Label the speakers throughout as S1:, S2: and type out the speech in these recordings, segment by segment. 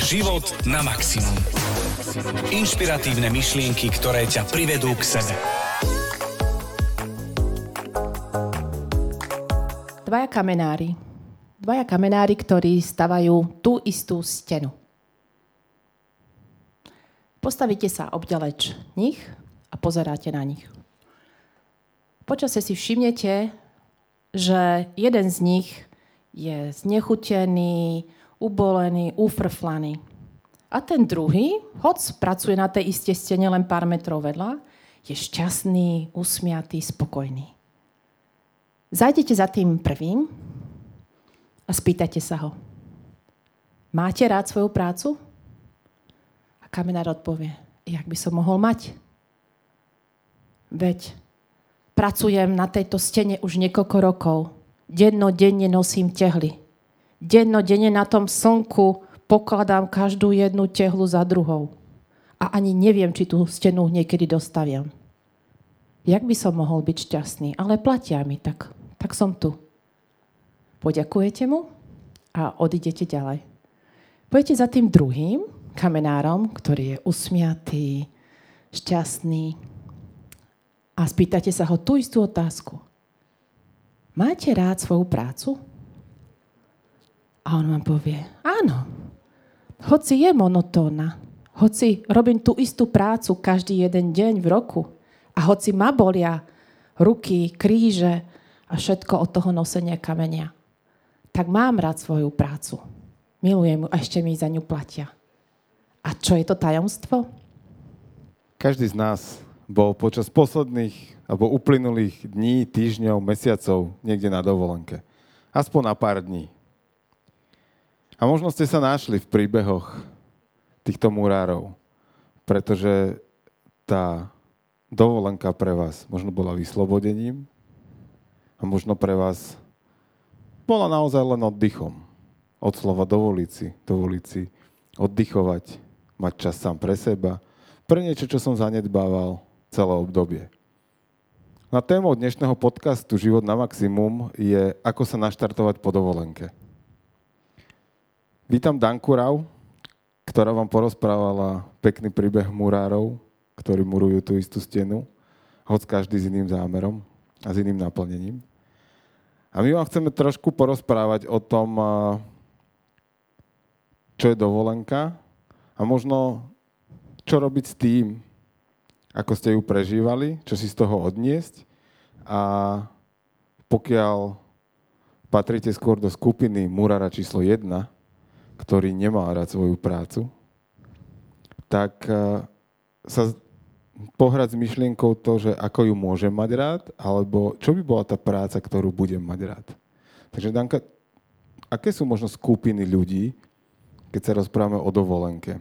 S1: Život na maximum. Inšpiratívne myšlienky, ktoré ťa privedú k sebe.
S2: Dvaja kamenári. Dvaja kamenári, ktorí stavajú tú istú stenu. Postavíte sa obďaleč nich a pozeráte na nich. Počasie si všimnete, že jeden z nich je znechutený, ubolený, ufrflaný. A ten druhý, hoc pracuje na tej istej stene len pár metrov vedľa, je šťastný, usmiatý, spokojný. Zajdete za tým prvým a spýtate sa ho. Máte rád svoju prácu? A kamenár odpovie, jak by som mohol mať? Veď pracujem na tejto stene už niekoľko rokov. Dennodenne nosím tehly dennodenne na tom slnku pokladám každú jednu tehlu za druhou. A ani neviem, či tú stenu niekedy dostaviam. Jak by som mohol byť šťastný? Ale platia mi, tak, tak som tu. Poďakujete mu a odidete ďalej. Pojete za tým druhým kamenárom, ktorý je usmiatý, šťastný a spýtate sa ho tú istú otázku. Máte rád svoju prácu? A on vám povie, áno, hoci je monotónna, hoci robím tú istú prácu každý jeden deň v roku a hoci ma bolia ruky, kríže a všetko od toho nosenia kamenia, tak mám rád svoju prácu. Milujem ju a ešte mi za ňu platia. A čo je to tajomstvo?
S3: Každý z nás bol počas posledných alebo uplynulých dní, týždňov, mesiacov niekde na dovolenke. Aspoň na pár dní. A možno ste sa našli v príbehoch týchto murárov, pretože tá dovolenka pre vás možno bola vyslobodením a možno pre vás bola naozaj len oddychom. Od slova dovoliť si, dovoliť si oddychovať, mať čas sám pre seba, pre niečo, čo som zanedbával celé obdobie. Na tému dnešného podcastu Život na maximum je, ako sa naštartovať po dovolenke. Vítam Danku Rau, ktorá vám porozprávala pekný príbeh murárov, ktorí murujú tú istú stenu, hoď každý s iným zámerom a s iným naplnením. A my vám chceme trošku porozprávať o tom, čo je dovolenka a možno čo robiť s tým, ako ste ju prežívali, čo si z toho odniesť a pokiaľ patríte skôr do skupiny murára číslo 1, ktorý nemá rád svoju prácu, tak eh, sa pohrať s myšlienkou to, že ako ju môžem mať rád, alebo čo by bola tá práca, ktorú budem mať rád. Takže Danka, aké sú možno skupiny ľudí, keď sa rozprávame o dovolenke?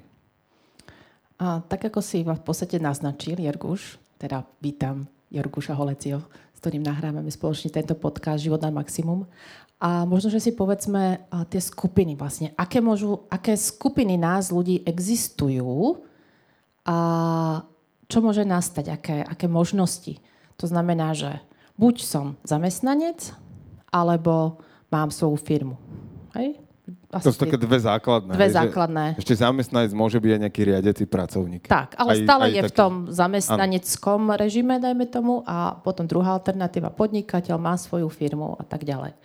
S2: A, tak ako si v podstate naznačil, Jerguš, teda vítam Jorguša Holecio, ktorým nahrávame spoločne tento podcast Život na maximum. A možno, že si povedzme tie skupiny vlastne. Aké, môžu, aké skupiny nás, ľudí, existujú a čo môže nastať, aké, aké možnosti. To znamená, že buď som zamestnanec, alebo mám svoju firmu. Hej?
S3: Asi to sú také dve základné.
S2: Dve základné.
S3: Ešte zamestnanec môže byť aj nejaký riadiaci pracovník.
S2: Tak, ale aj, stále aj je taký... v tom zamestnaneckom ano. režime, dajme tomu, a potom druhá alternatíva, podnikateľ má svoju firmu a tak ďalej.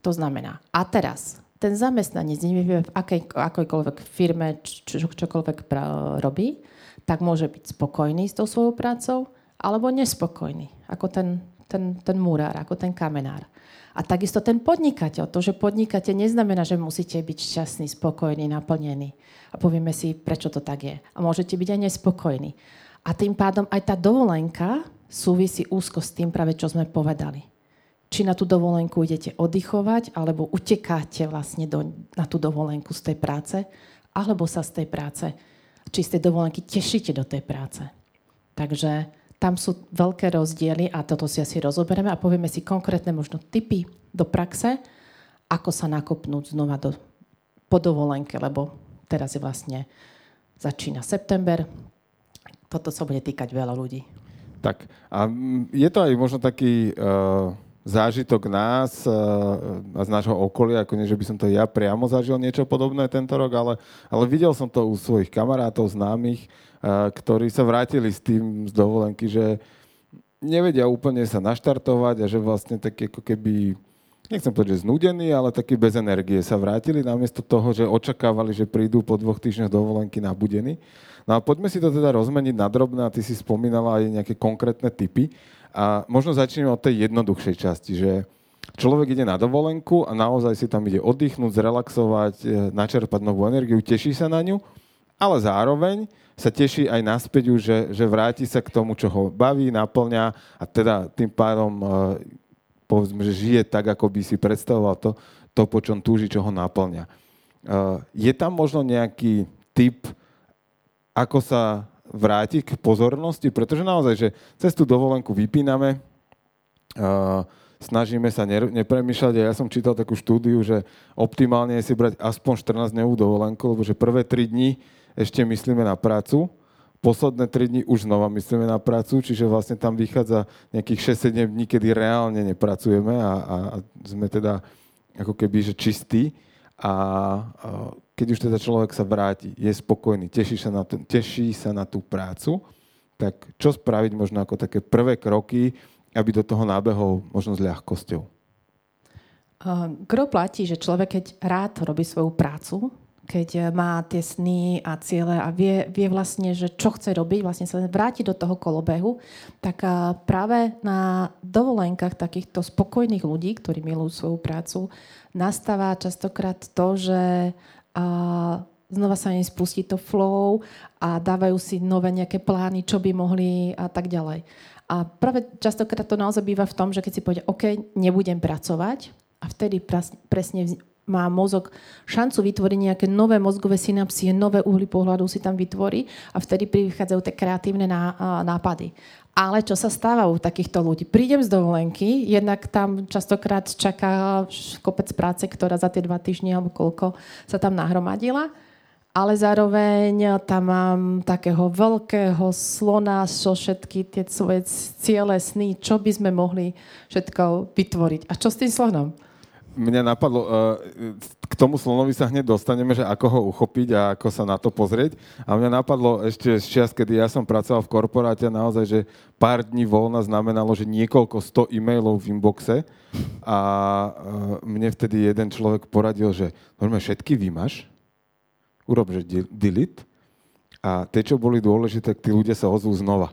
S2: To znamená, a teraz, ten zamestnanec, nevie v akej, akojkoľvek firme, čo, čokoľvek pra, robí, tak môže byť spokojný s tou svojou prácou, alebo nespokojný, ako ten, ten, ten murár, ako ten kamenár. A takisto ten podnikateľ. To, že podnikate, neznamená, že musíte byť šťastný, spokojný, naplnený. A povieme si, prečo to tak je. A môžete byť aj nespokojní. A tým pádom aj tá dovolenka súvisí úzko s tým práve, čo sme povedali. Či na tú dovolenku idete oddychovať, alebo utekáte vlastne do, na tú dovolenku z tej práce, alebo sa z tej práce, či z tej dovolenky tešíte do tej práce. Takže tam sú veľké rozdiely a toto si asi rozoberieme a povieme si konkrétne možno typy do praxe, ako sa nakopnúť znova do, po dovolenke, lebo teraz je vlastne začína september, toto sa bude týkať veľa ľudí.
S3: Tak a je to aj možno taký uh, zážitok nás uh, a z nášho okolia, ako nie, že by som to ja priamo zažil niečo podobné tento rok, ale, ale videl som to u svojich kamarátov, známych, uh, ktorí sa vrátili s tým z dovolenky, že nevedia úplne sa naštartovať a že vlastne tak ako keby nechcem povedať, že znudení, ale taký bez energie sa vrátili namiesto toho, že očakávali, že prídu po dvoch týždňoch dovolenky nabudení. No a poďme si to teda rozmeniť na drobné a ty si spomínala aj nejaké konkrétne typy. A možno začneme od tej jednoduchšej časti, že človek ide na dovolenku a naozaj si tam ide oddychnúť, zrelaxovať, e, načerpať novú energiu, teší sa na ňu, ale zároveň sa teší aj naspäť že, že vráti sa k tomu, čo ho baví, naplňa a teda tým pádom e, povedzme, že žije tak, ako by si predstavoval to, to po čom túži, čo ho naplňa. Uh, je tam možno nejaký typ, ako sa vrátiť k pozornosti, pretože naozaj, že cez tú dovolenku vypíname, uh, snažíme sa nepremýšľať a ja som čítal takú štúdiu, že optimálne je si brať aspoň 14 dňovú dovolenku, lebo že prvé 3 dni ešte myslíme na prácu, posledné 3 dní už znova myslíme na prácu, čiže vlastne tam vychádza nejakých 6-7 dní, kedy reálne nepracujeme a, a, a sme teda ako keby že čistí. A, keď už teda človek sa vráti, je spokojný, teší sa na, tú, teší sa na tú prácu, tak čo spraviť možno ako také prvé kroky, aby do toho nábehol možno s ľahkosťou?
S2: Gro platí, že človek, keď rád robí svoju prácu, keď eh, má tie sny a ciele a vie, vie vlastne, že čo chce robiť, vlastne sa vráti do toho kolobehu, tak eh, práve na dovolenkách takýchto spokojných ľudí, ktorí milujú svoju prácu, nastáva častokrát to, že eh, znova sa im spustí to flow a dávajú si nové nejaké plány, čo by mohli a tak ďalej. A práve častokrát to naozaj býva v tom, že keď si povede, OK, nebudem pracovať a vtedy presne má mozog šancu vytvoriť nejaké nové mozgové synapsie, nové uhly pohľadu si tam vytvorí a vtedy prichádzajú tie kreatívne nápady. Ale čo sa stáva u takýchto ľudí? Prídem z dovolenky, jednak tam častokrát čaká kopec práce, ktorá za tie dva týždne alebo koľko sa tam nahromadila, ale zároveň tam mám takého veľkého slona so všetky tie svoje ciele, sny, čo by sme mohli všetko vytvoriť. A čo s tým slonom?
S3: Mňa napadlo, eh, k tomu slonovi sa hneď dostaneme, že ako ho uchopiť a ako sa na to pozrieť. A mňa napadlo ešte z čas, kedy ja som pracoval v korporáte, naozaj, že pár dní voľna znamenalo, že niekoľko sto e-mailov v inboxe. A eh, mne vtedy jeden človek poradil, že normálne všetky vymaš, urob, že delete a tie, čo boli dôležité, tí ľudia sa ozvú znova.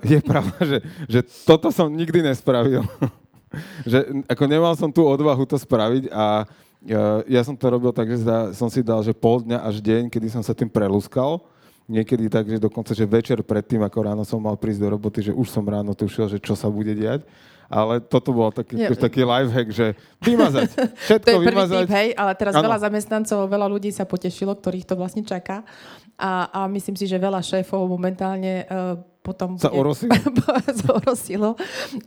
S3: Je pravda, že, že toto som nikdy nespravil. že ako nemal som tú odvahu to spraviť a ja, ja som to robil tak, že som si dal, že pol dňa až deň, kedy som sa tým prelúskal. Niekedy tak, že dokonca, že večer predtým, ako ráno som mal prísť do roboty, že už som ráno tušil, že čo sa bude diať. Ale toto bol taký, ja. taký life hack, že vymazať. Všetko to je prvý vymazať.
S2: Typ, hej, ale teraz ano. veľa zamestnancov, veľa ľudí sa potešilo, ktorých to vlastne čaká. A, a myslím si, že veľa šéfov momentálne uh, potom...
S3: Sa orosilo?
S2: sa orosilo.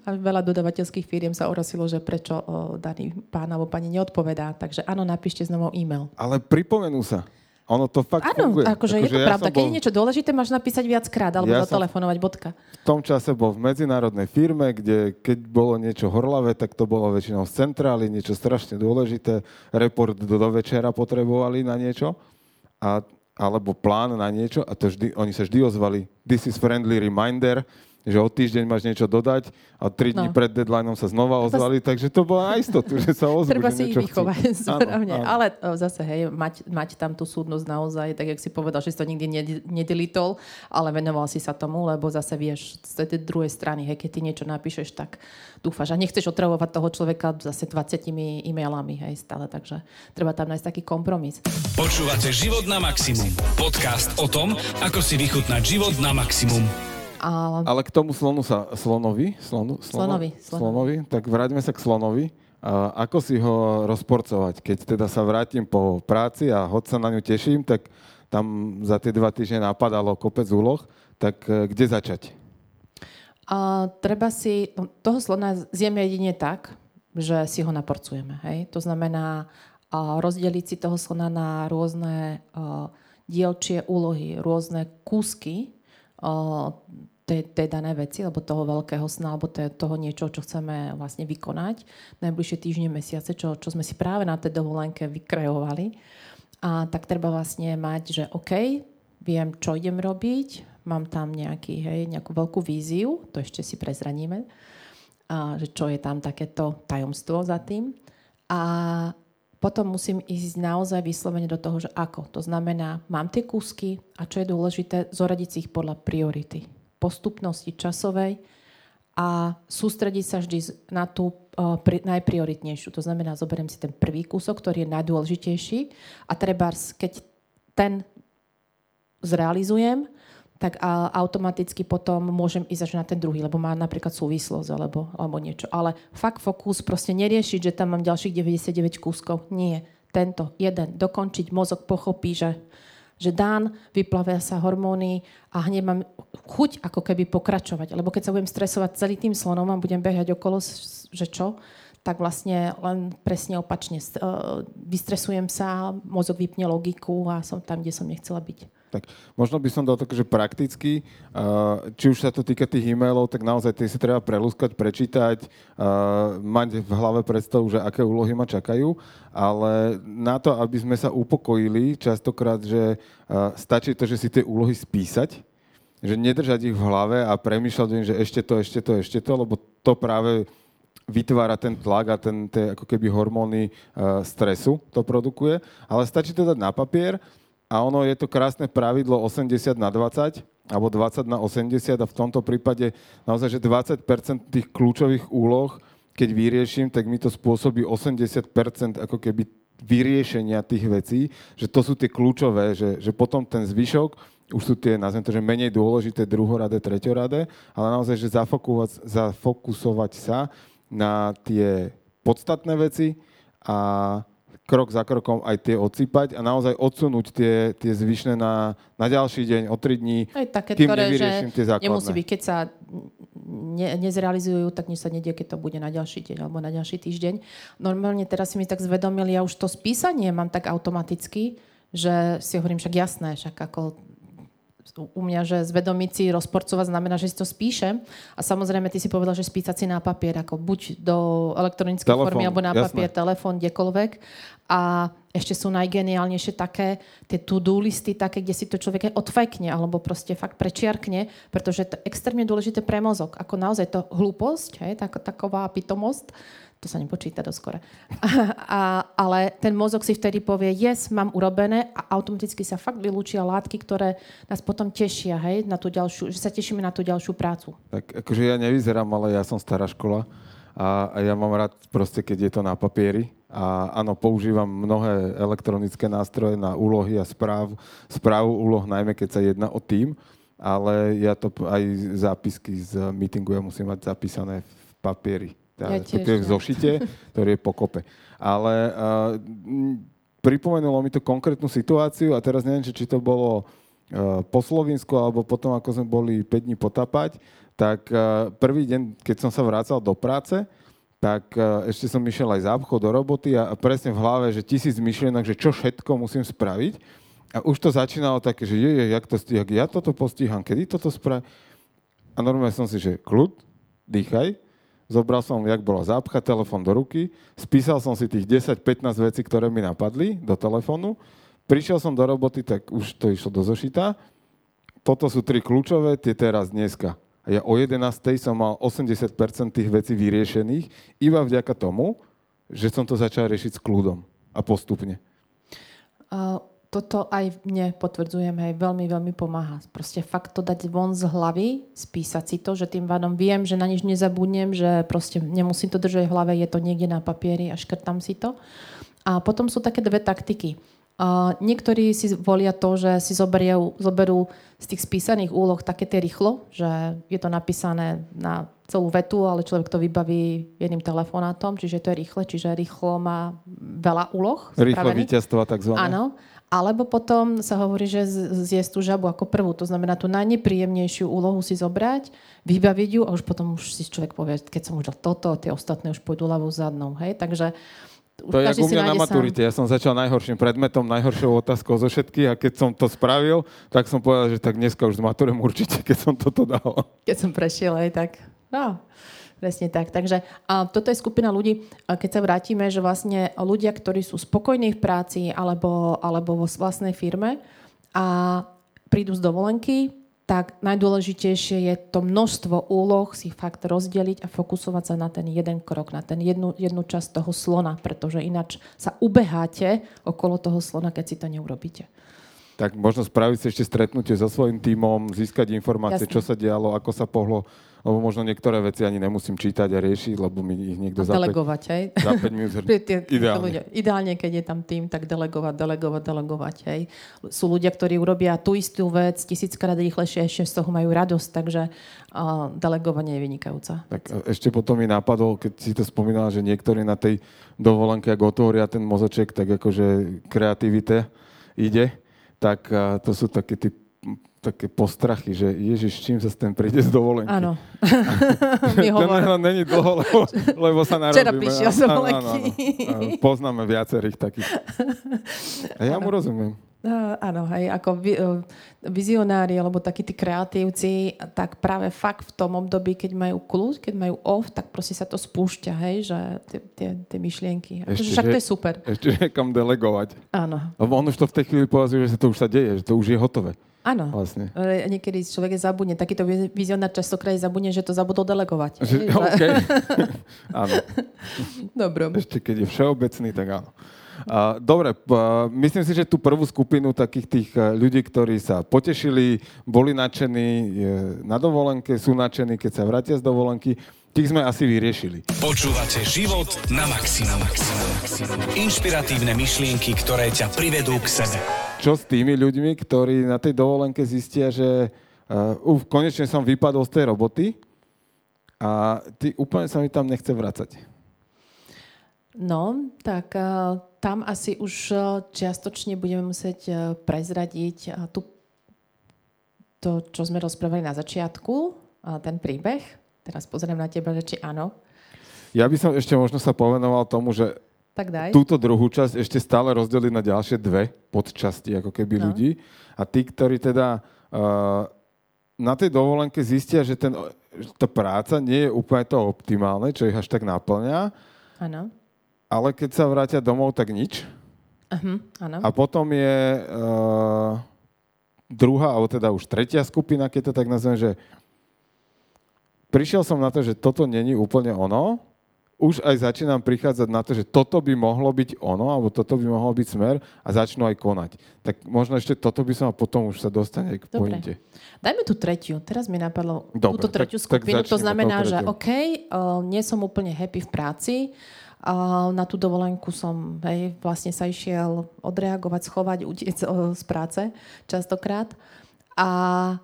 S2: A veľa dodavateľských firiem sa orosilo, že prečo uh, daný pán alebo pani neodpovedá. Takže áno, napíšte znovu e-mail.
S3: Ale pripomenú sa. Ono to fakt
S2: Áno,
S3: funguje.
S2: akože, akože je to ja pravda. Keď bol... je niečo dôležité, máš napísať viackrát alebo ja zatelefonovať bodka.
S3: V tom čase bol v medzinárodnej firme, kde keď bolo niečo horlavé, tak to bolo väčšinou z centrály, niečo strašne dôležité. Report do, do večera potrebovali na niečo. A alebo plán na niečo a to vždy, oni sa vždy ozvali, this is friendly reminder, že o týždeň máš niečo dodať a tri dní no. pred deadlineom sa znova ozvali, Treba... takže to bola istotu, že sa ozvú.
S2: Treba si ich vychovať správne. Ale o, zase, hej, mať, mať tam tú súdnosť naozaj, tak jak si povedal, že si to nikdy nedelitol, ale venoval si sa tomu, lebo zase vieš, z tej druhej strany, hej, keď ty niečo napíšeš, tak dúfaš a nechceš otravovať toho človeka zase 20 e-mailami, hej, stále, takže treba tam nájsť taký kompromis.
S1: Počúvate Život na maximum. Podcast o tom, ako si vychutnať život na maximum.
S3: A... Ale k tomu slonu sa, slonovi, slonu,
S2: slono, slonovi,
S3: slonovi, slonovi, tak vráťme sa k slonovi. A ako si ho rozporcovať? Keď teda sa vrátim po práci a hoď sa na ňu teším, tak tam za tie dva týždne napadalo kopec úloh, tak e, kde začať?
S2: A, treba si, toho slona zjeme jedine tak, že si ho naporcujeme. Hej? To znamená a, rozdeliť si toho slona na rôzne a, dielčie úlohy, rôzne kúsky, tej, tej dané veci, alebo toho veľkého sna, alebo toho niečo, čo chceme vlastne vykonať najbližšie týždne, mesiace, čo, čo sme si práve na tej dovolenke vykreovali. A tak treba vlastne mať, že OK, viem, čo idem robiť, mám tam nejaký, hej, nejakú veľkú víziu, to ešte si prezraníme, a, že čo je tam takéto tajomstvo za tým. A potom musím ísť naozaj vyslovene do toho, že ako. To znamená, mám tie kúsky a čo je dôležité, zoradiť si ich podľa priority postupnosti časovej a sústrediť sa vždy na tú pri, najprioritnejšiu. To znamená, zoberiem si ten prvý kúsok, ktorý je najdôležitejší a treba, keď ten zrealizujem, tak automaticky potom môžem ísť až na ten druhý, lebo má napríklad súvislosť alebo, alebo niečo. Ale fakt fokus proste neriešiť, že tam mám ďalších 99 kúskov. Nie. Tento jeden. Dokončiť mozog pochopí, že že dán, vyplavia sa hormóny a hneď mám chuť ako keby pokračovať. Lebo keď sa budem stresovať celý tým slonom a budem behať okolo, že čo, tak vlastne len presne opačne. E, vystresujem sa, mozog vypne logiku a som tam, kde som nechcela byť.
S3: Tak možno by som dal tak, že prakticky, či už sa to týka tých e-mailov, tak naozaj tie si treba prelúskať, prečítať, mať v hlave predstavu, že aké úlohy ma čakajú, ale na to, aby sme sa upokojili, častokrát, že stačí to, že si tie úlohy spísať, že nedržať ich v hlave a premýšľať, že ešte to, ešte to, ešte to, lebo to práve vytvára ten tlak a ten, tie ako keby hormóny stresu to produkuje, ale stačí to dať na papier a ono je to krásne pravidlo 80 na 20 alebo 20 na 80 a v tomto prípade naozaj, že 20% tých kľúčových úloh, keď vyrieším, tak mi to spôsobí 80% ako keby vyriešenia tých vecí, že to sú tie kľúčové, že, že potom ten zvyšok už sú tie, nazvem to, že menej dôležité druhoradé, treťoradé, ale naozaj, že zafokusovať, zafokusovať sa na tie podstatné veci a krok za krokom aj tie odsypať a naozaj odsunúť tie, tie zvyšné na, na ďalší deň, o tri dní,
S2: aj také, kým ktoré, nevyrieším tie základné. Nemusí byť, keď sa ne, nezrealizujú, tak nič sa nedie, keď to bude na ďalší deň alebo na ďalší týždeň. Normálne teraz si mi tak zvedomil, ja už to spísanie mám tak automaticky, že si hovorím, však jasné, však ako u mňa, že zvedomiť si, rozporcovať znamená, že si to spíšem. A samozrejme, ty si povedal, že spísať si na papier, ako buď do elektronickej telefón, formy, alebo na jasné. papier, telefón, kdekoľvek. A ešte sú najgeniálnejšie také tie to-do listy, také, kde si to človek aj odfajkne, alebo proste fakt prečiarkne, pretože to je extrémne dôležité pre mozog. Ako naozaj to hlúposť, hej, tak, taková pitomosť, to sa nepočíta doskore. A, ale ten mozog si vtedy povie, yes, mám urobené a automaticky sa fakt vylúčia látky, ktoré nás potom tešia, hej, na tú ďalšiu, že sa tešíme na tú ďalšiu prácu.
S3: Tak akože ja nevyzerám, ale ja som stará škola a, a ja mám rád proste, keď je to na papieri. A áno, používam mnohé elektronické nástroje na úlohy a správ, správu úloh, najmä keď sa jedná o tým, ale ja to aj zápisky z meetingu ja musím mať zapísané v papieri ja tiež, v zošite, ktorý je pokope. Ale uh, pripomenulo mi to konkrétnu situáciu a teraz neviem, či to bolo uh, po Slovensku alebo potom, ako sme boli 5 dní potapať, tak uh, prvý deň, keď som sa vrácal do práce, tak uh, ešte som išiel aj za do roboty a, a presne v hlave, že tisíc myšlienok, že čo všetko musím spraviť. A už to začínalo také, že je, je, jak, to, jak ja toto postíham, kedy toto spravím. A normálne som si, že kľud, dýchaj, Zobral som, jak bola zápcha, telefón do ruky, spísal som si tých 10-15 vecí, ktoré mi napadli do telefónu, prišiel som do roboty, tak už to išlo do zošita. Toto sú tri kľúčové, tie teraz dneska. Ja o 11. som mal 80% tých vecí vyriešených, iba vďaka tomu, že som to začal riešiť s kľudom a postupne.
S2: Uh toto aj mne potvrdzujem, aj veľmi, veľmi pomáha. Proste fakt to dať von z hlavy, spísať si to, že tým vádom viem, že na nič nezabudnem, že proste nemusím to držať v hlave, je to niekde na papieri a škrtám si to. A potom sú také dve taktiky. Uh, niektorí si volia to, že si zoberú, zoberú z tých spísaných úloh také tie rýchlo, že je to napísané na celú vetu, ale človek to vybaví jedným telefonátom, čiže to je rýchle, čiže rýchlo má veľa úloh.
S3: Rýchlo víťazstvo takzvané.
S2: Áno. Alebo potom sa hovorí, že zjesť tú žabu ako prvú. To znamená tú najnepríjemnejšiu úlohu si zobrať, vybaviť ju a už potom už si človek povie, keď som už dal toto, tie ostatné už pôjdu ľavou zadnou. Hej? Takže
S3: to je ako u mňa na maturite. Sám. Ja som začal najhorším predmetom, najhoršou otázkou zo všetkých a keď som to spravil, tak som povedal, že tak dneska už s maturem určite, keď som toto dal.
S2: Keď som prešiel aj tak. No, presne tak. Takže a toto je skupina ľudí, keď sa vrátime, že vlastne ľudia, ktorí sú spokojní v práci alebo, alebo vo vlastnej firme a prídu z dovolenky, tak najdôležitejšie je to množstvo úloh si fakt rozdeliť a fokusovať sa na ten jeden krok, na ten jednu, jednu časť toho slona, pretože ináč sa ubeháte okolo toho slona, keď si to neurobíte.
S3: Tak možno spraviť si ešte stretnutie so svojím tímom, získať informácie, Jasne. čo sa dialo, ako sa pohlo lebo možno niektoré veci ani nemusím čítať a riešiť, lebo mi ich niekto
S2: za delegovať, 5, hej?
S3: za 5 minút ideálne.
S2: Ľudia, ideálne, keď je tam tým, tak delegovať, delegovať, delegovať. Hej? Sú ľudia, ktorí urobia tú istú vec tisíckrát rýchlejšie, ešte z toho majú radosť, takže uh, delegovanie je vynikajúca.
S3: Tak vec. ešte potom mi napadol, keď si to spomínala, že niektorí na tej dovolenke, ak otvoria ten mozoček, tak akože kreativite ide, tak uh, to sú také tie také postrachy, že Ježiš, čím sa s tým príde z dovolenky.
S2: Áno.
S3: Mi hovor. není dlho, lebo, lebo sa narobíme.
S2: Včera prišiel z dovolenky.
S3: Poznáme viacerých takých. A ja mu rozumiem.
S2: Áno, hej, ako uh, vizionári alebo takí tí kreatívci, tak práve fakt v tom období, keď majú kľud, keď majú off, tak proste sa to spúšťa, hej, že tie, tie myšlienky. Ešte, však to je super.
S3: Ešte kam delegovať.
S2: Áno.
S3: Lebo on už to v tej chvíli považuje, že to už sa deje, že to už je hotové.
S2: Áno. Vlastne. Niekedy človek zabudne. Takýto vizionár častokrát je zabudne, že to zabudol delegovať. Že,
S3: okay. áno.
S2: Dobro.
S3: Ešte keď je všeobecný, tak áno. Dobre, myslím si, že tú prvú skupinu takých tých e, ľudí, ktorí sa potešili, boli nadšení na dovolenke, sú nadšení, keď sa vrátia z dovolenky, tých sme asi vyriešili.
S1: Počúvate život na maximum. Inšpiratívne myšlienky, ktoré ťa privedú k sebe
S3: čo s tými ľuďmi, ktorí na tej dovolenke zistia, že uh, konečne som vypadol z tej roboty a ty úplne sa mi tam nechce vracať?
S2: No, tak uh, tam asi už uh, čiastočne budeme musieť uh, prezradiť uh, tu, to, čo sme rozprávali na začiatku, uh, ten príbeh. Teraz pozriem na teba, že či áno.
S3: Ja by som ešte možno sa povenoval tomu, že
S2: tak daj.
S3: Túto druhú časť ešte stále rozdeliť na ďalšie dve podčasti, ako keby no. ľudí. A tí, ktorí teda uh, na tej dovolenke zistia, že, ten, že tá práca nie je úplne to optimálne, čo ich až tak naplňa.
S2: Áno.
S3: Ale keď sa vrátia domov, tak nič.
S2: Uh-huh, áno.
S3: A potom je uh, druhá, alebo teda už tretia skupina, keď to tak nazvem, že prišiel som na to, že toto není úplne ono, už aj začínam prichádzať na to, že toto by mohlo byť ono, alebo toto by mohlo byť smer a začnú aj konať. Tak možno ešte toto by som a potom už sa dostane k Dobre. pointe.
S2: Dajme tú tretiu. Teraz mi napadlo Dobre, túto tretiu tak, skupinu. Tak to znamená, že OK, uh, nie som úplne happy v práci, uh, na tú dovolenku som hej, vlastne sa išiel odreagovať, schovať, utiec uh, z práce častokrát. A,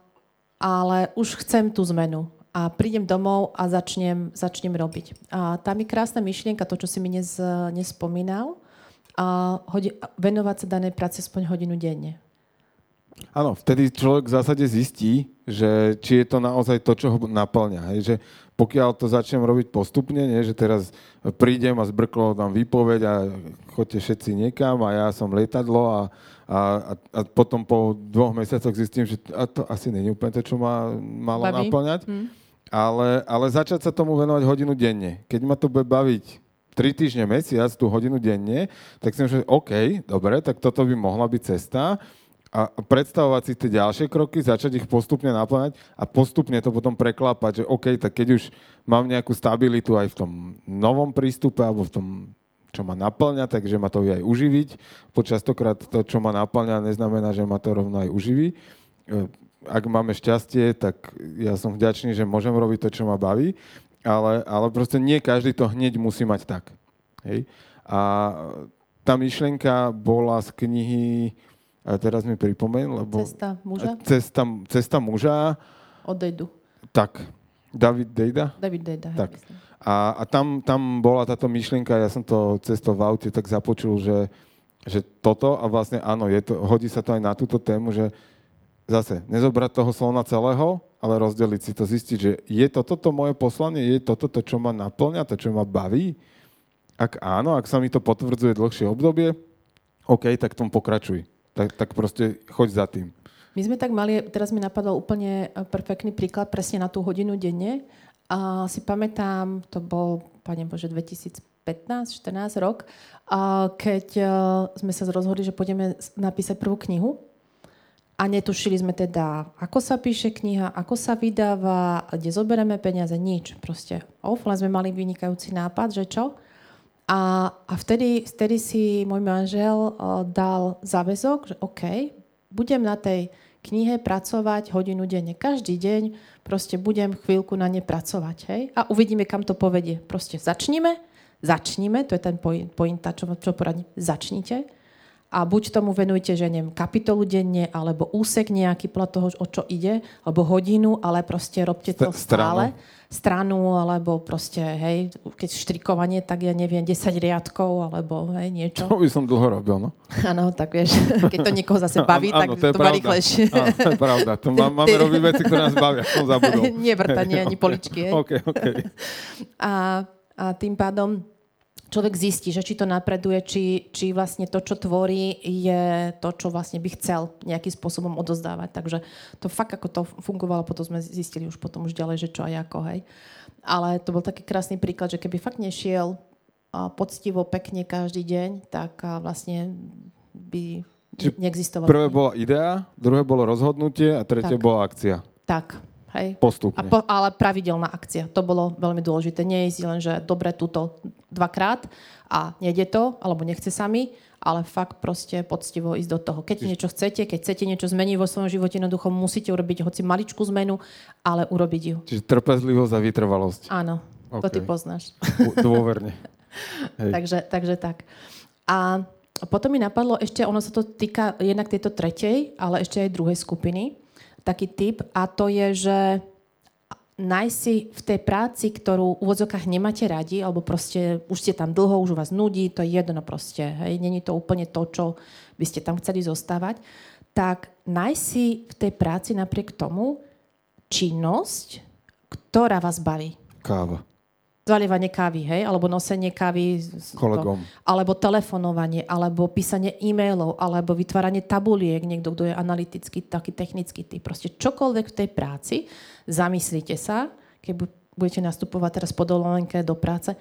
S2: ale už chcem tú zmenu a prídem domov a začnem, začnem robiť. A tá mi krásna myšlienka, to, čo si mi dnes nespomínal, a hodi, venovať sa danej práce aspoň hodinu denne.
S3: Áno, vtedy človek v zásade zistí, že či je to naozaj to, čo ho naplňa. Hej, že pokiaľ to začnem robiť postupne, nie, že teraz prídem a zbrklo tam výpoveď a chodte všetci niekam a ja som lietadlo a, a, a potom po dvoch mesiacoch zistím, že a to asi není úplne to, čo ma malo Baví. naplňať. Hmm. Ale, ale začať sa tomu venovať hodinu denne. Keď ma to bude baviť 3 týždne, mesiac, tú hodinu denne, tak si myslím, že OK, dobre, tak toto by mohla byť cesta a predstavovať si tie ďalšie kroky, začať ich postupne naplňať a postupne to potom preklápať, že OK, tak keď už mám nejakú stabilitu aj v tom novom prístupe alebo v tom, čo ma naplňa, takže ma to vie aj uživiť. Počas tokrát to, čo ma naplňa, neznamená, že ma to rovno aj uživí ak máme šťastie, tak ja som vďačný, že môžem robiť to, čo ma baví, ale, ale proste nie každý to hneď musí mať tak. Hej? A tá myšlienka bola z knihy, a teraz mi pripomen, lebo...
S2: Cesta muža?
S3: Cesta, cesta muža.
S2: Od Dejdu.
S3: Tak. David Dejda?
S2: David Dejda,
S3: tak. A, a tam, tam bola táto myšlienka, ja som to cestou v aute tak započul, že, že toto, a vlastne áno, je to, hodí sa to aj na túto tému, že zase nezobrať toho slona celého, ale rozdeliť si to, zistiť, že je toto to moje poslanie, je toto to, čo ma naplňa, to, čo ma baví. Ak áno, ak sa mi to potvrdzuje dlhšie obdobie, OK, tak tom pokračuj. Tak, tak proste choď za tým.
S2: My sme tak mali, teraz mi napadol úplne perfektný príklad, presne na tú hodinu denne. A si pamätám, to bol, pane Bože, 2015-14 rok, a keď uh, sme sa rozhodli, že pôjdeme napísať prvú knihu. A netušili sme teda, ako sa píše kniha, ako sa vydáva, kde zoberieme peniaze, nič. Proste off, len sme mali vynikajúci nápad, že čo? A, a vtedy, vtedy si môj manžel uh, dal záväzok, že OK, budem na tej knihe pracovať hodinu denne. Každý deň proste budem chvíľku na ne pracovať. Hej? A uvidíme, kam to povedie. Proste začníme, začníme, to je ten pointa, čo, čo poradím, začnite. A buď tomu venujte, že neviem, kapitolu denne, alebo úsek nejaký podľa toho, o čo ide, alebo hodinu, ale proste robte to stále. Stranu stranu, alebo proste, hej, keď štrikovanie, tak ja neviem, 10 riadkov, alebo hej, niečo.
S3: To by som dlho robil, no.
S2: Áno, tak vieš, keď to niekoho zase baví, tak to, to má rýchlejšie.
S3: Áno, to je pravda. To má, máme robiť veci, ktoré nás bavia, som zabudol.
S2: Nie vrtanie, ani poličky, hej.
S3: okay, okay.
S2: A, a tým pádom človek zistí, že či to napreduje, či, či vlastne to, čo tvorí, je to, čo vlastne by chcel nejakým spôsobom odozdávať. Takže to fakt, ako to fungovalo, potom sme zistili už potom už ďalej, že čo a ako, hej. Ale to bol taký krásny príklad, že keby fakt nešiel poctivo, pekne každý deň, tak vlastne by neexistovala.
S3: Prvé bola idea, druhé bolo rozhodnutie a tretie tak. bola akcia.
S2: Tak, Hej.
S3: Postupne.
S2: A po, ale pravidelná akcia. To bolo veľmi dôležité. Nie ísť len, že dobre, túto dvakrát a nejde to, alebo nechce sami, ale fakt proste poctivo ísť do toho. Keď niečo chcete, keď chcete niečo zmeniť vo svojom živote, jednoducho musíte urobiť hoci maličkú zmenu, ale urobiť ju.
S3: Čiže trpezlivosť a vytrvalosť.
S2: Áno, okay. to ty poznáš.
S3: Dôverne.
S2: takže, takže tak. A potom mi napadlo ešte, ono sa to týka jednak tejto tretej, ale ešte aj druhej skupiny taký typ a to je, že nájsť si v tej práci, ktorú v úvodzokách nemáte radi, alebo proste už ste tam dlho, už vás nudí, to je jedno proste, hej, není to úplne to, čo by ste tam chceli zostávať, tak nájsť si v tej práci napriek tomu činnosť, ktorá vás baví.
S3: Káva
S2: zalievanie kávy, hej, alebo nosenie kávy
S3: s kolegom. To,
S2: alebo telefonovanie, alebo písanie e-mailov, alebo vytváranie tabuliek, niekto, kto je analytický, taký technický typ. Proste čokoľvek v tej práci, zamyslite sa, keď budete nastupovať teraz po dovolenke do práce,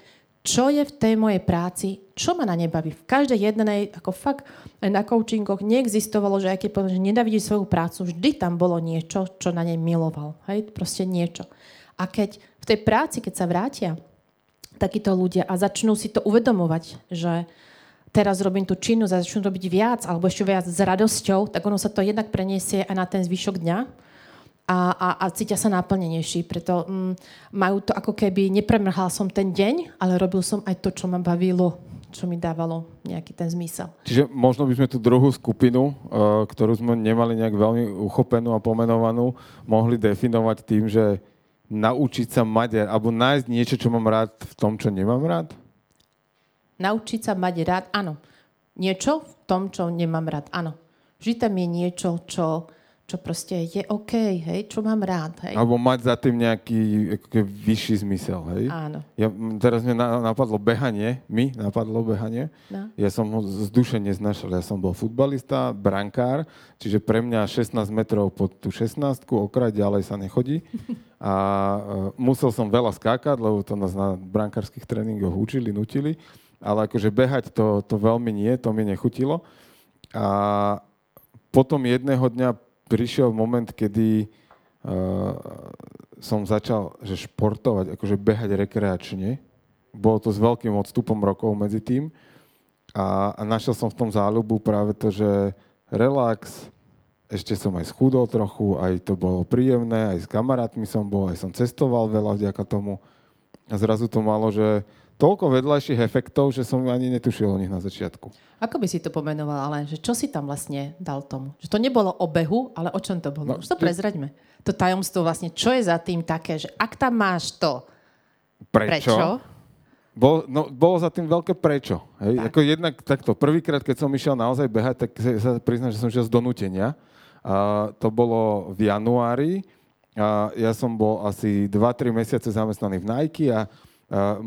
S2: čo je v tej mojej práci, čo ma na ne baví. V každej jednej, ako fakt aj na coachingoch neexistovalo, že aj keď povedal, že nedavidí svoju prácu, vždy tam bolo niečo, čo na nej miloval. Hej? Proste niečo. A keď v tej práci, keď sa vrátia, takíto ľudia a začnú si to uvedomovať, že teraz robím tú a začnú robiť viac alebo ešte viac s radosťou, tak ono sa to jednak preniesie aj na ten zvyšok dňa a, a, a cítia sa náplnenejší. Preto mm, majú to ako keby, nepremrhal som ten deň, ale robil som aj to, čo ma bavilo čo mi dávalo nejaký ten zmysel.
S3: Čiže možno by sme tú druhú skupinu, uh, ktorú sme nemali nejak veľmi uchopenú a pomenovanú, mohli definovať tým, že naučiť sa mať alebo nájsť niečo, čo mám rád v tom, čo nemám rád?
S2: Naučiť sa mať rád, áno. Niečo v tom, čo nemám rád, áno. Vždy tam je niečo, čo čo proste je OK, hej, čo mám rád. Hej.
S3: Alebo mať za tým nejaký vyšší zmysel, hej?
S2: Áno.
S3: Ja, teraz mi napadlo behanie, mi napadlo behanie. No. Ja som ho z duše neznašal, ja som bol futbalista, brankár, čiže pre mňa 16 metrov pod tú 16 okraj ďalej sa nechodí. A uh, musel som veľa skákať, lebo to nás na brankárskych tréningoch učili, nutili. Ale akože behať to, to veľmi nie, to mi nechutilo. A potom jedného dňa prišiel moment, kedy uh, som začal že športovať, akože behať rekreačne. Bolo to s veľkým odstupom rokov medzi tým. A, a našiel som v tom záľubu práve to, že relax, ešte som aj schudol trochu, aj to bolo príjemné, aj s kamarátmi som bol, aj som cestoval veľa vďaka tomu. A zrazu to malo, že toľko vedľajších efektov, že som ani netušil o nich na začiatku.
S2: Ako by si to pomenoval, ale že čo si tam vlastne dal tomu? Že to nebolo o behu, ale o čom to bolo? No, Už to prezraďme. To tajomstvo vlastne, čo je za tým také, že ak tam máš to,
S3: prečo? prečo? Bol, no, bolo za tým veľké prečo. Hej? Tak. Ako jednak takto, prvýkrát, keď som išiel naozaj behať, tak sa priznám, že som išiel z donútenia. A to bolo v januári. A ja som bol asi 2-3 mesiace zamestnaný v Nike a A,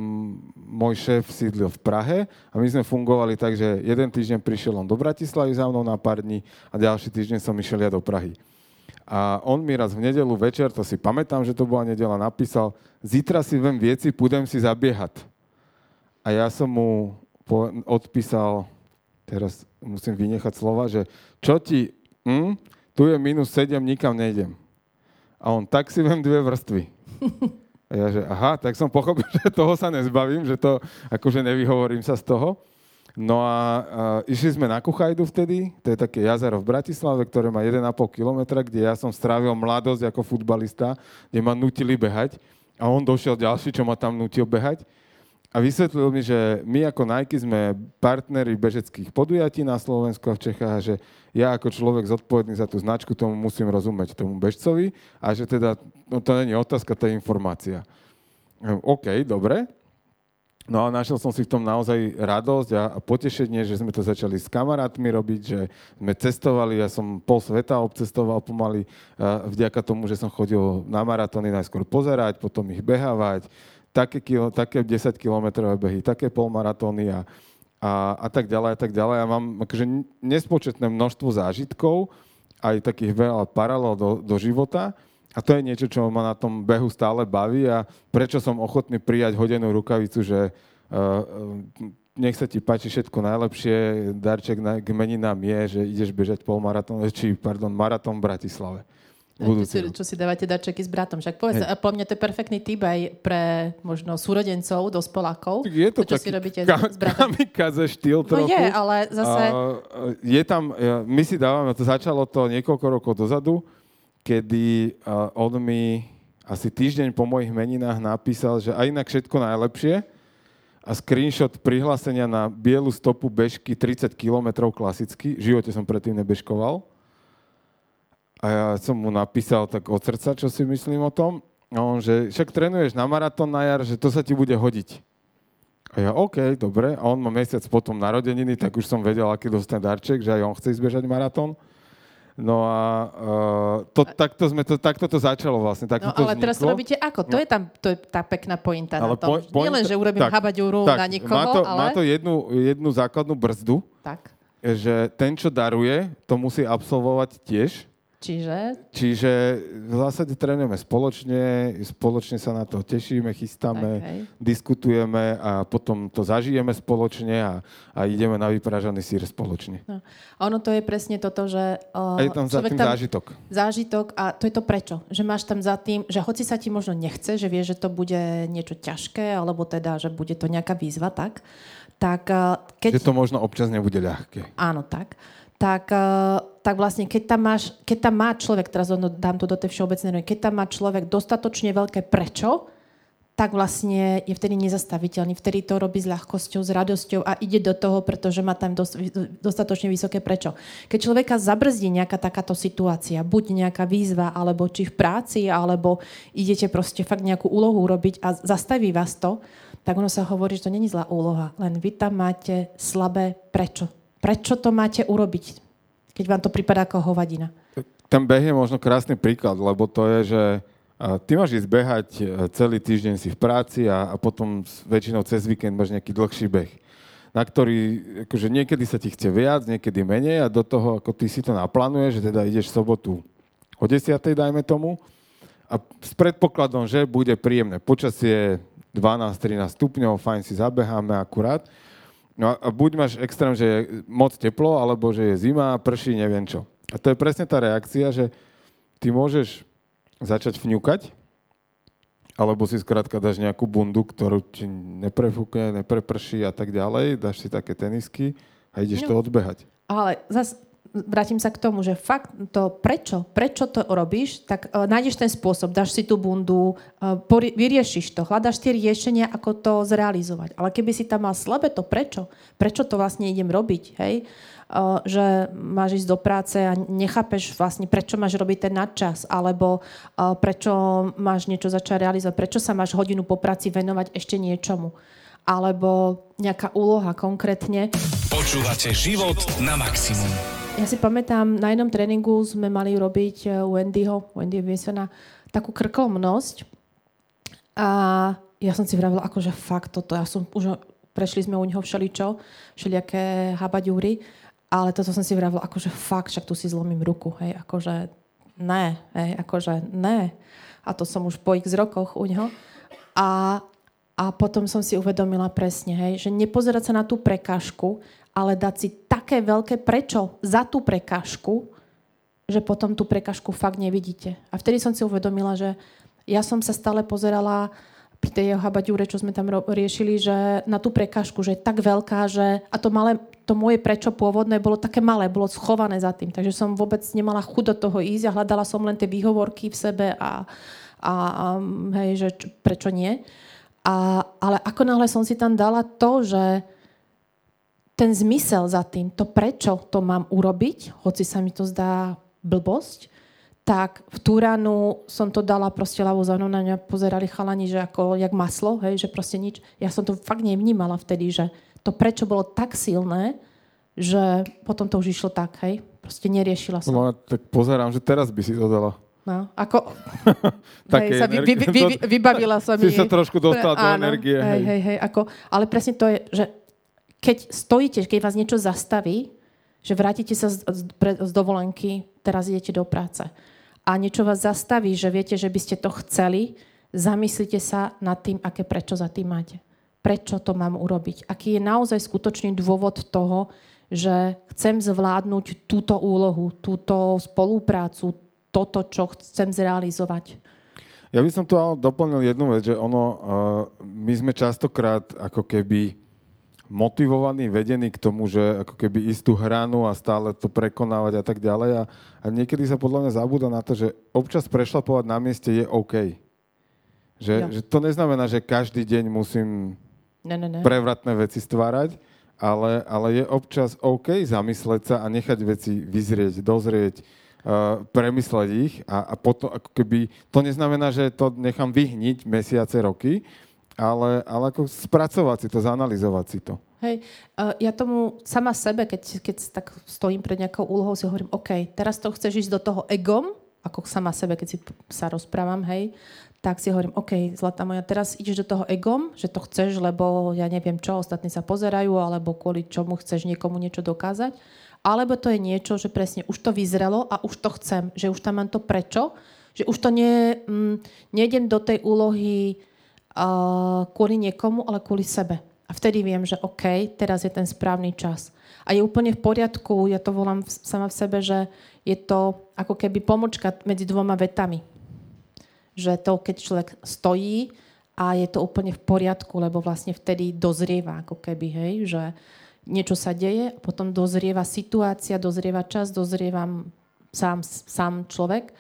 S3: môj šéf sídlil v Prahe a my sme fungovali tak, že jeden týždeň prišiel on do Bratislavy za mnou na pár dní a ďalší týždeň som išiel ja do Prahy. A on mi raz v nedelu večer, to si pamätám, že to bola nedela, napísal, zítra si vem vieci, pôjdem si zabiehať. A ja som mu odpísal, teraz musím vynechať slova, že čo ti, hm, tu je minus 7, nikam nejdem. A on, tak si vem dve vrstvy. A ja, že aha, tak som pochopil, že toho sa nezbavím, že to, akože nevyhovorím sa z toho. No a, a išli sme na Kuchajdu vtedy, to je také jazero v Bratislave, ktoré má 1,5 kilometra, kde ja som strávil mladosť ako futbalista, kde ma nutili behať a on došiel ďalší, čo ma tam nutil behať. A vysvetlil mi, že my ako Nike sme partneri bežeckých podujatí na Slovensku a v Čechách, že ja ako človek zodpovedný za tú značku tomu musím rozumieť tomu bežcovi a že teda no to není otázka, to je informácia. OK, dobre. No a našiel som si v tom naozaj radosť a, a potešenie, že sme to začali s kamarátmi robiť, že sme cestovali, ja som pol sveta obcestoval pomaly vďaka tomu, že som chodil na maratóny najskôr pozerať, potom ich behávať, také, kilo, také 10 kilometrové behy, také polmaratóny a, a, a tak ďalej a tak ďalej. Ja mám akože nespočetné množstvo zážitkov, aj takých veľa paralel do, do života. A to je niečo, čo ma na tom behu stále baví a prečo som ochotný prijať hodenú rukavicu, že uh, nech sa ti páči všetko najlepšie, darček na, k meninám je, že ideš bežať polmaratón, či pardon, maratón v Bratislave
S2: budúci čo, čo si dávate darčeky s bratom. Však povedz, hey. po mne to je perfektný typ aj pre možno súrodencov, dospelákov.
S3: Je to, to čo
S2: si robíte
S3: ka- s bratom. kamikaze štýl trochu.
S2: No je, ale zase...
S3: Uh, je tam, my si dávame, to začalo to niekoľko rokov dozadu, kedy on mi asi týždeň po mojich meninách napísal, že aj inak všetko najlepšie a screenshot prihlásenia na bielu stopu bežky 30 km klasicky. V živote som predtým nebežkoval a ja som mu napísal tak od srdca, čo si myslím o tom. A on, že však trénuješ na maratón na jar, že to sa ti bude hodiť. A ja, OK, dobre. A on má mesiac potom narodeniny, tak už som vedel, aký dostane darček, že aj on chce izbežať maratón. No a uh, to, takto, sme to, takto to začalo vlastne. Takto
S2: no ale
S3: to
S2: teraz robíte ako? To no. je tam to je tá pekná pointa ale na tom. Po,
S3: Nielen,
S2: že urobím tak, habaďúru tak, na nikoho,
S3: má to,
S2: ale...
S3: Má to jednu, jednu základnú brzdu,
S2: tak.
S3: že ten, čo daruje, to musí absolvovať tiež.
S2: Čiže?
S3: Čiže v zásade trénujeme spoločne, spoločne sa na to tešíme, chystáme, okay. diskutujeme a potom to zažijeme spoločne a, a ideme na vypražaný sír spoločne.
S2: No. A ono to je presne toto, že...
S3: Uh, a je tam za tým tam, zážitok.
S2: Zážitok a to je to prečo. Že máš tam za tým, že hoci sa ti možno nechce, že vieš, že to bude niečo ťažké, alebo teda, že bude to nejaká výzva, tak? tak keď...
S3: Že to možno občas nebude ľahké.
S2: Áno, tak tak, eh, tak vlastne keď tam, máš, keď tam má človek, teraz dám to do tej všeobecnej keď tam má človek dostatočne veľké prečo, tak vlastne je vtedy nezastaviteľný. Vtedy to robí s ľahkosťou, s radosťou a ide do toho, pretože má tam dostatočne vysoké prečo. Keď človeka zabrzdí nejaká takáto situácia, buď nejaká výzva, alebo či v práci, alebo idete proste fakt nejakú úlohu robiť a zastaví vás to, tak ono sa hovorí, že to není zlá úloha, len vy tam máte slabé prečo Prečo to máte urobiť, keď vám to prípada ako hovadina?
S3: Beh je možno krásny príklad, lebo to je, že ty máš ísť behať e, celý týždeň si v práci a, a potom väčšinou cez víkend máš nejaký dlhší beh, na ktorý akože niekedy sa ti chce viac, niekedy menej a do toho, ako ty si to naplánuješ, že teda ideš v sobotu o 10. dajme tomu a s predpokladom, že bude príjemné počasie 12-13 stupňov, fajn si zabeháme akurát No a buď máš extrém, že je moc teplo, alebo že je zima, prší, neviem čo. A to je presne tá reakcia, že ty môžeš začať vňukať, alebo si skrátka dáš nejakú bundu, ktorú ti neprefúkne, nepreprší a tak ďalej, dáš si také tenisky a ideš no, to odbehať.
S2: Ale zase vrátim sa k tomu, že fakt to, prečo, prečo to robíš, tak uh, nájdeš ten spôsob, dáš si tú bundu, uh, pori- vyriešiš to, hľadaš tie riešenia, ako to zrealizovať. Ale keby si tam mal slabé to prečo, prečo to vlastne idem robiť, hej, uh, že máš ísť do práce a nechápeš vlastne, prečo máš robiť ten nadčas, alebo uh, prečo máš niečo začať realizovať, prečo sa máš hodinu po práci venovať ešte niečomu alebo nejaká úloha konkrétne.
S1: Počúvate život na maximum.
S2: Ja si pamätám, na jednom tréningu sme mali robiť e, u Wendyho, Wendy Vinsona, takú krkolomnosť. A ja som si vravila, akože fakt toto, ja som už, prešli sme u neho všeličo, všelijaké habaďúry, ale toto som si vravila, akože fakt, však tu si zlomím ruku, hej, akože ne, hej, akože ne. A to som už po x rokoch u neho. A, a potom som si uvedomila presne, hej, že nepozerať sa na tú prekážku, ale dať si také veľké prečo za tú prekážku, že potom tú prekažku fakt nevidíte. A vtedy som si uvedomila, že ja som sa stále pozerala pri tej habaďúre, čo sme tam riešili, že na tú prekažku, že je tak veľká, že a to, malé, to moje prečo pôvodné bolo také malé, bolo schované za tým. Takže som vôbec nemala chuť do toho ísť a hľadala som len tie výhovorky v sebe a, a, a hej, že prečo nie. A, ale ako náhle som si tam dala to, že ten zmysel za tým, to prečo to mám urobiť, hoci sa mi to zdá blbosť, tak v tú ránu som to dala proste ľavou za na mňa pozerali chalani, že ako jak maslo, hej, že proste nič. Ja som to fakt nevnímala vtedy, že to prečo bolo tak silné, že potom to už išlo tak, hej. Proste neriešila som.
S3: No, tak pozerám, že teraz by si to dala.
S2: No, ako... hej, sa vy, vy, vy, vy, vybavila sa mi.
S3: Si sa trošku dostala do áno, energie.
S2: Hej, hej, hej, ako, ale presne to je, že keď stojíte, keď vás niečo zastaví, že vrátite sa z, z, z dovolenky, teraz idete do práce a niečo vás zastaví, že viete, že by ste to chceli, zamyslite sa nad tým, aké prečo za tým máte. Prečo to mám urobiť? Aký je naozaj skutočný dôvod toho, že chcem zvládnuť túto úlohu, túto spoluprácu, toto, čo chcem zrealizovať.
S3: Ja by som tu doplnil jednu vec, že ono, uh, my sme častokrát ako keby motivovaní, vedení k tomu, že ako keby istú hranu a stále to prekonávať a tak ďalej. A, a niekedy sa podľa mňa zabúda na to, že občas prešlapovať na mieste je OK. Že, ja. že to neznamená, že každý deň musím
S2: ne, ne, ne.
S3: prevratné veci stvárať, ale, ale je občas OK zamysleť sa a nechať veci vyzrieť, dozrieť, uh, premysleť ich a, a potom ako keby, to neznamená, že to nechám vyhniť mesiace, roky, ale, ale ako spracovať si to, zanalizovať si to.
S2: Hej, ja tomu sama sebe, keď, keď tak stojím pred nejakou úlohou, si hovorím, OK, teraz to chceš ísť do toho egom, ako sama sebe, keď si sa rozprávam, hej, tak si hovorím, OK, zlatá moja, teraz ideš do toho egom, že to chceš, lebo ja neviem čo, ostatní sa pozerajú, alebo kvôli čomu chceš niekomu niečo dokázať. Alebo to je niečo, že presne už to vyzrelo a už to chcem, že už tam mám to prečo, že už to nie, mm, nejdem do tej úlohy uh, kvôli niekomu, ale kvôli sebe. A vtedy viem, že OK, teraz je ten správny čas. A je úplne v poriadku, ja to volám sama v sebe, že je to ako keby pomočka medzi dvoma vetami. Že to, keď človek stojí a je to úplne v poriadku, lebo vlastne vtedy dozrieva ako keby, hej, že niečo sa deje, potom dozrieva situácia, dozrieva čas, dozrieva sám, sám človek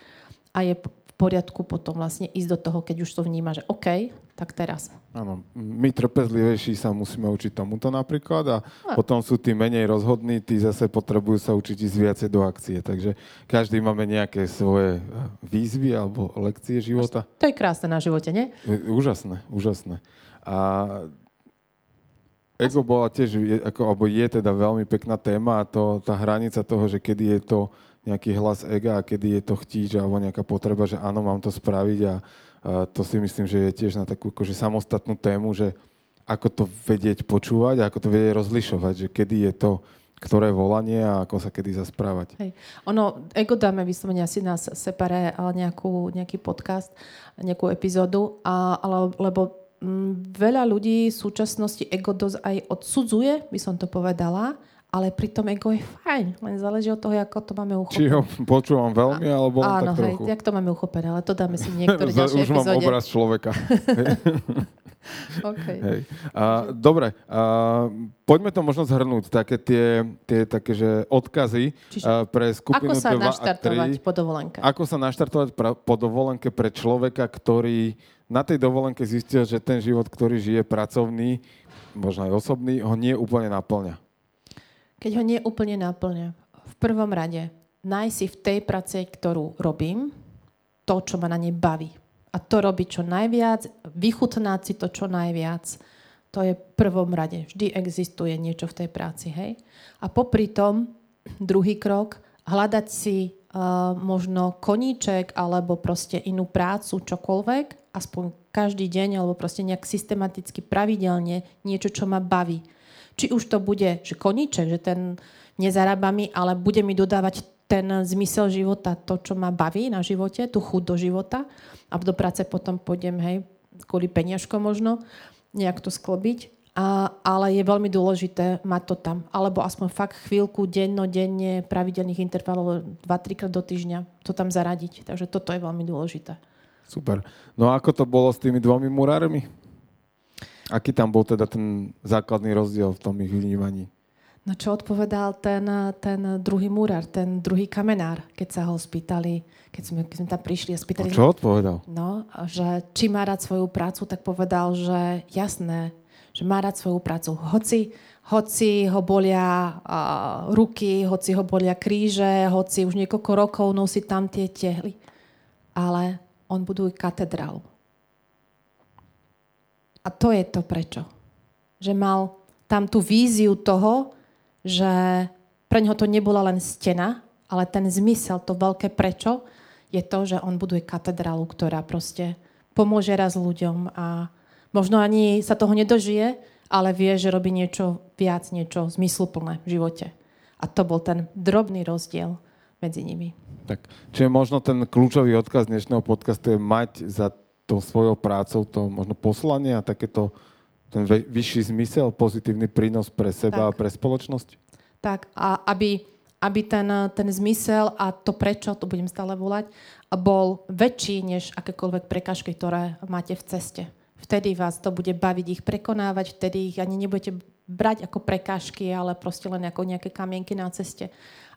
S2: a je poriadku potom vlastne ísť do toho, keď už to vníma, že OK, tak teraz.
S3: Áno, my trpezlivejší sa musíme učiť tomuto napríklad a, a potom sú tí menej rozhodní, tí zase potrebujú sa učiť ísť viacej do akcie. Takže každý máme nejaké svoje výzvy alebo lekcie života.
S2: To je krásne na živote, nie?
S3: Úžasné, úžasné. A ego bola tiež, ako, alebo je teda veľmi pekná téma a to, tá hranica toho, že kedy je to nejaký hlas ega a kedy je to chtíč alebo nejaká potreba, že áno, mám to spraviť a to si myslím, že je tiež na takú akože samostatnú tému, že ako to vedieť počúvať a ako to vedieť rozlišovať, že kedy je to ktoré volanie a ako sa kedy zasprávať.
S2: Hej. Ono, ego dáme vyslovene asi na separé nejakú, nejaký podcast, nejakú epizódu, a, ale, lebo m, mm, veľa ľudí v súčasnosti ego dosť aj odsudzuje, by som to povedala, ale pritom ego je fajn, len záleží od toho, ako to máme uchopené.
S3: Či ho počúvam veľmi, alebo
S2: a, áno,
S3: tak
S2: hej, jak to máme uchopené, ale to dáme si niektoré ďalšie
S3: Už mám obraz človeka.
S2: okay.
S3: hej. A, dobre, a, poďme to možno zhrnúť, také tie, tie také, že odkazy Čiže, a, pre skupinu
S2: Ako sa naštartovať po dovolenke?
S3: Ako sa naštartovať pra, po dovolenke pre človeka, ktorý na tej dovolenke zistil, že ten život, ktorý žije pracovný, možno aj osobný, ho nie úplne naplňa
S2: keď ho nie úplne naplňa. V prvom rade nájsť si v tej práci, ktorú robím, to, čo ma na nej baví. A to robiť čo najviac, vychutnáť si to čo najviac. To je v prvom rade. Vždy existuje niečo v tej práci. Hej? A popri tom, druhý krok, hľadať si uh, možno koníček alebo proste inú prácu, čokoľvek, aspoň každý deň alebo proste nejak systematicky, pravidelne niečo, čo ma baví. Či už to bude, že koníček, že ten nezarába mi, ale bude mi dodávať ten zmysel života, to, čo ma baví na živote, tú chuť do života a do práce potom pôjdem, hej, kvôli peniažko možno, nejak to sklobiť a, ale je veľmi dôležité mať to tam. Alebo aspoň fakt chvíľku, denno, denne, pravidelných intervalov, 2-3 krát do týždňa to tam zaradiť. Takže toto je veľmi dôležité.
S3: Super. No a ako to bolo s tými dvomi murármi? Aký tam bol teda ten základný rozdiel v tom ich vnímaní?
S2: No čo odpovedal ten, ten druhý murár, ten druhý kamenár, keď sa ho spýtali, keď sme, keď sme tam prišli a spýtali...
S3: No čo odpovedal?
S2: No, že či má rád svoju prácu, tak povedal, že jasné, že má rád svoju prácu. Hoci, hoci ho bolia uh, ruky, hoci ho bolia kríže, hoci už niekoľko rokov nosí tam tie tehly. Ale on buduje katedrálu. A to je to prečo. Že mal tam tú víziu toho, že pre neho to nebola len stena, ale ten zmysel, to veľké prečo, je to, že on buduje katedrálu, ktorá proste pomôže raz ľuďom a Možno ani sa toho nedožije, ale vie, že robí niečo viac, niečo zmysluplné v živote. A to bol ten drobný rozdiel medzi nimi.
S3: Tak, čiže možno ten kľúčový odkaz dnešného podcastu je mať za tou svojou prácou to možno poslanie a takéto ten vyšší zmysel, pozitívny prínos pre seba tak. a pre spoločnosť?
S2: Tak, a aby, aby ten, ten zmysel a to prečo, to budem stále volať, bol väčší než akékoľvek prekažky, ktoré máte v ceste. Vtedy vás to bude baviť ich prekonávať, vtedy ich ani nebudete brať ako prekážky, ale proste len ako nejaké kamienky na ceste.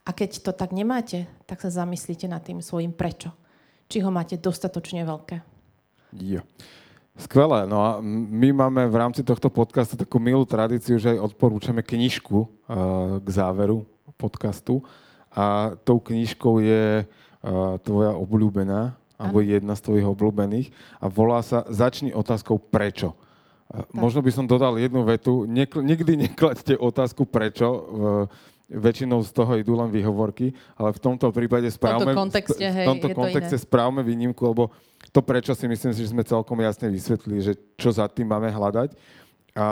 S2: A keď to tak nemáte, tak sa zamyslíte nad tým svojim prečo. Či ho máte dostatočne veľké.
S3: Jo. Skvelé. No a my máme v rámci tohto podcastu takú milú tradíciu, že aj odporúčame knižku uh, k záveru podcastu. A tou knižkou je uh, tvoja obľúbená alebo jedna z tvojich obľúbených a volá sa Začni otázkou prečo. Tak. Možno by som dodal jednu vetu. Nekl- nikdy nekladte otázku prečo. väčšinou z toho idú len výhovorky, ale v tomto prípade správme, v tomto
S2: kontexte, hej,
S3: v tomto kontexte správme výnimku, lebo to prečo si myslím, že sme celkom jasne vysvetlili, že čo za tým máme hľadať. A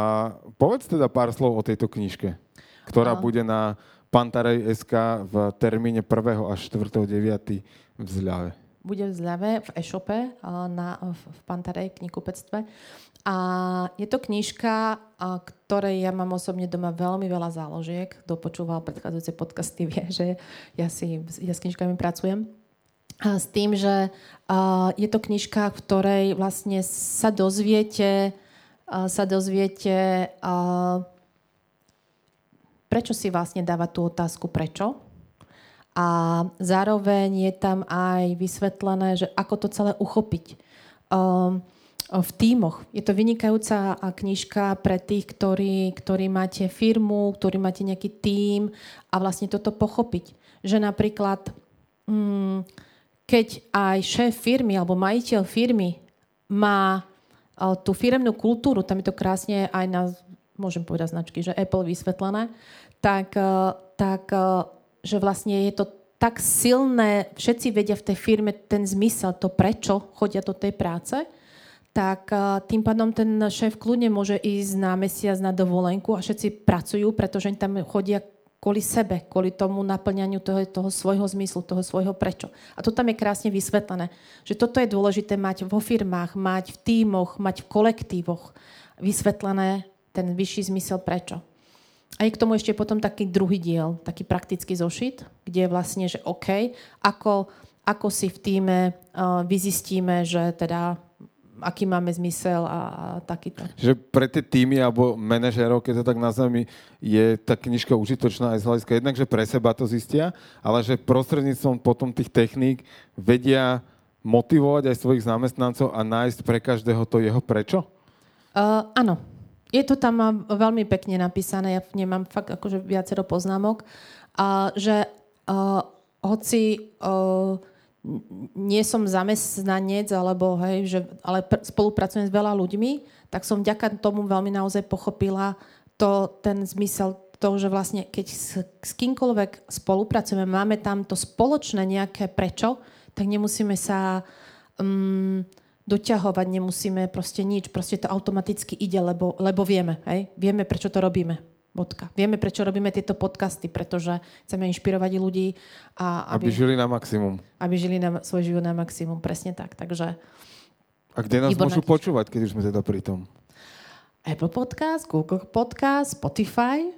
S3: povedz teda pár slov o tejto knižke, ktorá a... bude na Pantarej.sk v termíne 1. až 4.9. v Zľave
S2: bude v zľave v e-shope na, v Pantarej knihkupectve. A je to knižka, ktorej ja mám osobne doma veľmi veľa záložiek. Kto počúval predchádzajúce podcasty, vie, že ja, si, ja s knižkami pracujem. S tým, že je to knižka, v ktorej vlastne sa dozviete, sa dozviete, prečo si vlastne dáva tú otázku prečo a zároveň je tam aj vysvetlené, že ako to celé uchopiť. V tímoch. Je to vynikajúca knižka pre tých, ktorí, ktorí máte firmu, ktorí máte nejaký tím a vlastne toto pochopiť. Že napríklad, mm, keď aj šéf firmy alebo majiteľ firmy má tú firemnú kultúru, tam je to krásne aj na, môžem povedať značky, že Apple vysvetlené, tak, tak že vlastne je to tak silné, všetci vedia v tej firme ten zmysel, to prečo chodia do tej práce, tak tým pádom ten šéf kľudne môže ísť na mesiac na dovolenku a všetci pracujú, pretože tam chodia kvôli sebe, kvôli tomu naplňaniu toho, toho svojho zmyslu, toho svojho prečo. A to tam je krásne vysvetlené, že toto je dôležité mať vo firmách, mať v tímoch, mať v kolektívoch vysvetlené ten vyšší zmysel prečo. A je k tomu ešte potom taký druhý diel, taký praktický zošit, kde je vlastne, že OK, ako, ako si v týme uh, vyzistíme, že teda aký máme zmysel a, a takýto.
S3: Že pre tie týmy alebo manažérov, keď to tak nazveme, je tá knižka užitočná aj z hľadiska jednak, že pre seba to zistia, ale že prostredníctvom potom tých techník vedia motivovať aj svojich zamestnancov a nájsť pre každého to jeho prečo?
S2: Uh, áno, je to tam veľmi pekne napísané, ja nemám fakt akože viacero poznámok, a, že a, hoci a, nie som zamestnanec, alebo hej, že, ale pr- spolupracujem s veľa ľuďmi, tak som vďaka tomu veľmi naozaj pochopila to, ten zmysel to, že vlastne keď s, s kýmkoľvek spolupracujeme, máme tam to spoločné nejaké prečo, tak nemusíme sa um, doťahovať, nemusíme proste nič, proste to automaticky ide, lebo, lebo vieme, hej? vieme, prečo to robíme. Bodka. Vieme, prečo robíme tieto podcasty, pretože chceme inšpirovať ľudí. A
S3: aby, aby žili na maximum.
S2: Aby žili na, svoj život na maximum, presne tak. Takže,
S3: a kde nás môžu počúvať, keď už sme teda pri tom?
S2: Apple Podcast, Google Podcast, Spotify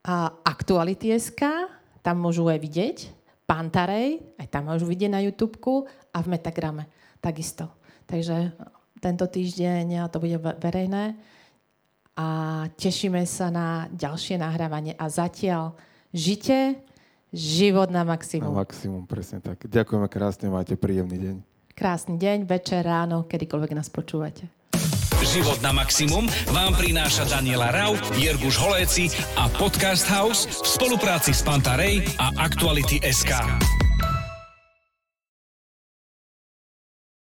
S2: a Aktuality.sk, tam môžu aj vidieť. Pantarej, aj tam môžu vidieť na YouTube a v Metagrame takisto. Takže tento týždeň to bude verejné a tešíme sa na ďalšie nahrávanie. A zatiaľ žite život na maximum.
S3: Na maximum, presne tak. Ďakujeme krásne, máte príjemný deň.
S2: Krásny deň, večer, ráno, kedykoľvek nás počúvate.
S1: Život na maximum vám prináša Daniela Rau, Jirguš Holéci a Podcast House v spolupráci s Pantarej a Aktuality SK.